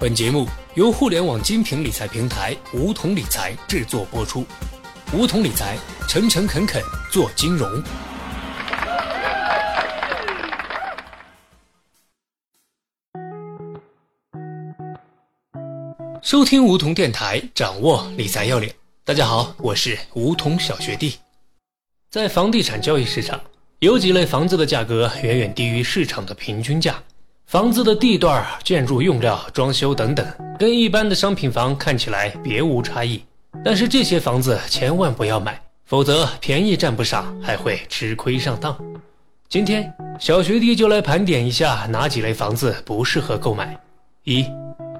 本节目由互联网精品理财平台梧桐理财制作播出。梧桐理财，诚诚恳恳做金融。收听梧桐电台，掌握理财要领。大家好，我是梧桐小学弟。在房地产交易市场，有几类房子的价格远远低于市场的平均价。房子的地段、建筑用料、装修等等，跟一般的商品房看起来别无差异。但是这些房子千万不要买，否则便宜占不上，还会吃亏上当。今天小学弟就来盘点一下哪几类房子不适合购买。一、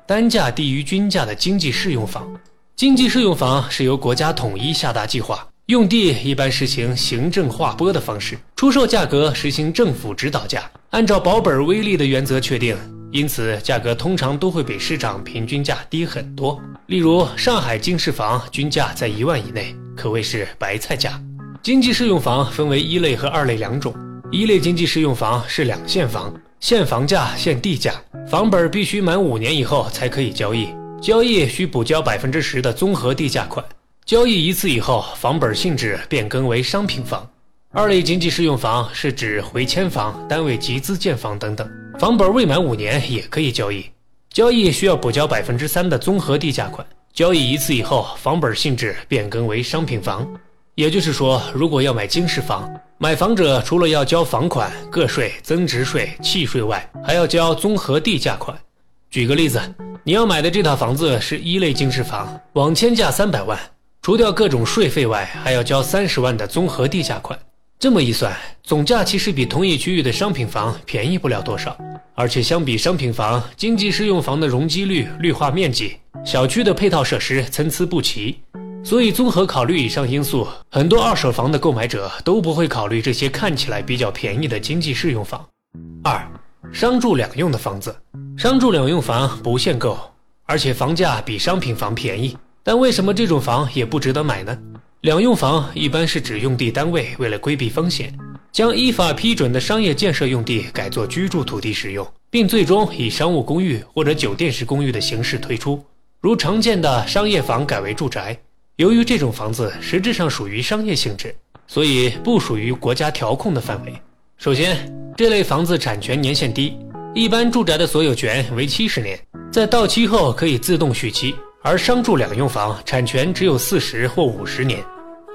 单价低于均价的经济适用房。经济适用房是由国家统一下达计划。用地一般实行行政划拨的方式，出售价格实行政府指导价，按照保本微利的原则确定，因此价格通常都会比市场平均价低很多。例如，上海经适房均价在一万以内，可谓是白菜价。经济适用房分为一类和二类两种，一类经济适用房是两限房，限房价限地价，房本必须满五年以后才可以交易，交易需补交百分之十的综合地价款。交易一次以后，房本性质变更为商品房。二类经济适用房是指回迁房、单位集资建房等等，房本未满五年也可以交易。交易需要补交百分之三的综合地价款。交易一次以后，房本性质变更为商品房。也就是说，如果要买经适房，买房者除了要交房款、个税、增值税、契税外，还要交综合地价款。举个例子，你要买的这套房子是一类经适房，网签价三百万。除掉各种税费外，还要交三十万的综合地价款。这么一算，总价其实比同一区域的商品房便宜不了多少。而且相比商品房，经济适用房的容积率、绿化面积、小区的配套设施参差不齐。所以综合考虑以上因素，很多二手房的购买者都不会考虑这些看起来比较便宜的经济适用房。二，商住两用的房子，商住两用房不限购，而且房价比商品房便宜。但为什么这种房也不值得买呢？两用房一般是指用地单位为了规避风险，将依法批准的商业建设用地改作居住土地使用，并最终以商务公寓或者酒店式公寓的形式推出，如常见的商业房改为住宅。由于这种房子实质上属于商业性质，所以不属于国家调控的范围。首先，这类房子产权年限低，一般住宅的所有权为七十年，在到期后可以自动续期。而商住两用房产权只有四十或五十年，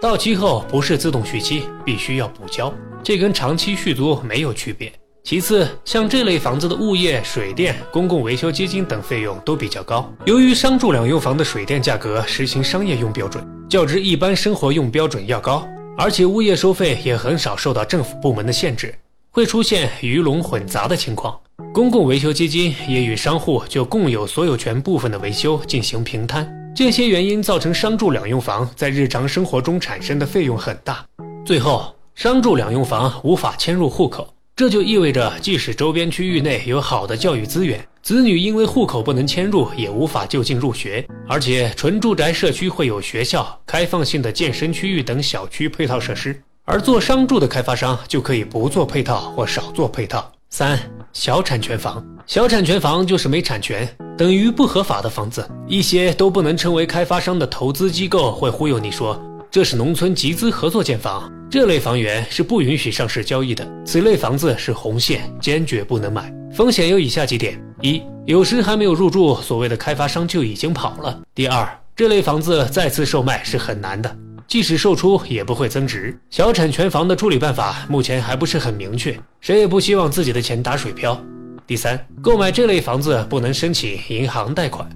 到期后不是自动续期，必须要补交，这跟长期续租没有区别。其次，像这类房子的物业、水电、公共维修基金等费用都比较高。由于商住两用房的水电价格实行商业用标准，较之一般生活用标准要高，而且物业收费也很少受到政府部门的限制，会出现鱼龙混杂的情况。公共维修基金也与商户就共有所有权部分的维修进行平摊，这些原因造成商住两用房在日常生活中产生的费用很大。最后，商住两用房无法迁入户口，这就意味着即使周边区域内有好的教育资源，子女因为户口不能迁入，也无法就近入学。而且，纯住宅社区会有学校、开放性的健身区域等小区配套设施，而做商住的开发商就可以不做配套或少做配套。三小产权房，小产权房就是没产权，等于不合法的房子。一些都不能称为开发商的投资机构会忽悠你说这是农村集资合作建房，这类房源是不允许上市交易的。此类房子是红线，坚决不能买。风险有以下几点：一，有时还没有入住，所谓的开发商就已经跑了；第二，这类房子再次售卖是很难的。即使售出也不会增值。小产权房的处理办法目前还不是很明确，谁也不希望自己的钱打水漂。第三，购买这类房子不能申请银行贷款。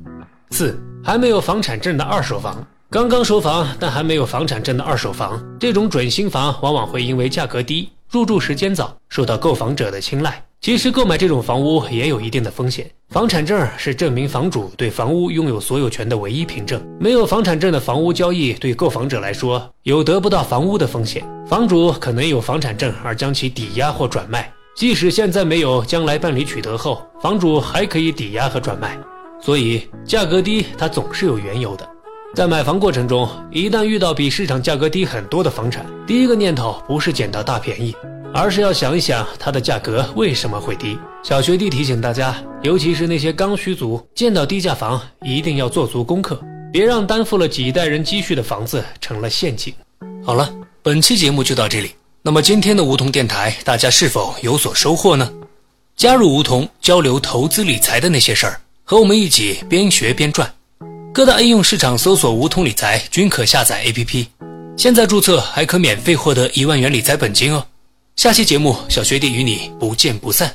四，还没有房产证的二手房，刚刚收房但还没有房产证的二手房，这种准新房往往会因为价格低、入住时间早，受到购房者的青睐。其实购买这种房屋也有一定的风险。房产证是证明房主对房屋拥有所有权的唯一凭证。没有房产证的房屋交易，对购房者来说有得不到房屋的风险。房主可能有房产证而将其抵押或转卖，即使现在没有，将来办理取得后，房主还可以抵押和转卖。所以价格低，它总是有缘由的。在买房过程中，一旦遇到比市场价格低很多的房产，第一个念头不是捡到大便宜。而是要想一想它的价格为什么会低。小学弟提醒大家，尤其是那些刚需族，见到低价房一定要做足功课，别让担负了几代人积蓄的房子成了陷阱。好了，本期节目就到这里。那么今天的梧桐电台，大家是否有所收获呢？加入梧桐，交流投资理财的那些事儿，和我们一起边学边赚。各大应用市场搜索“梧桐理财”均可下载 APP，现在注册还可免费获得一万元理财本金哦。下期节目，小学弟与你不见不散。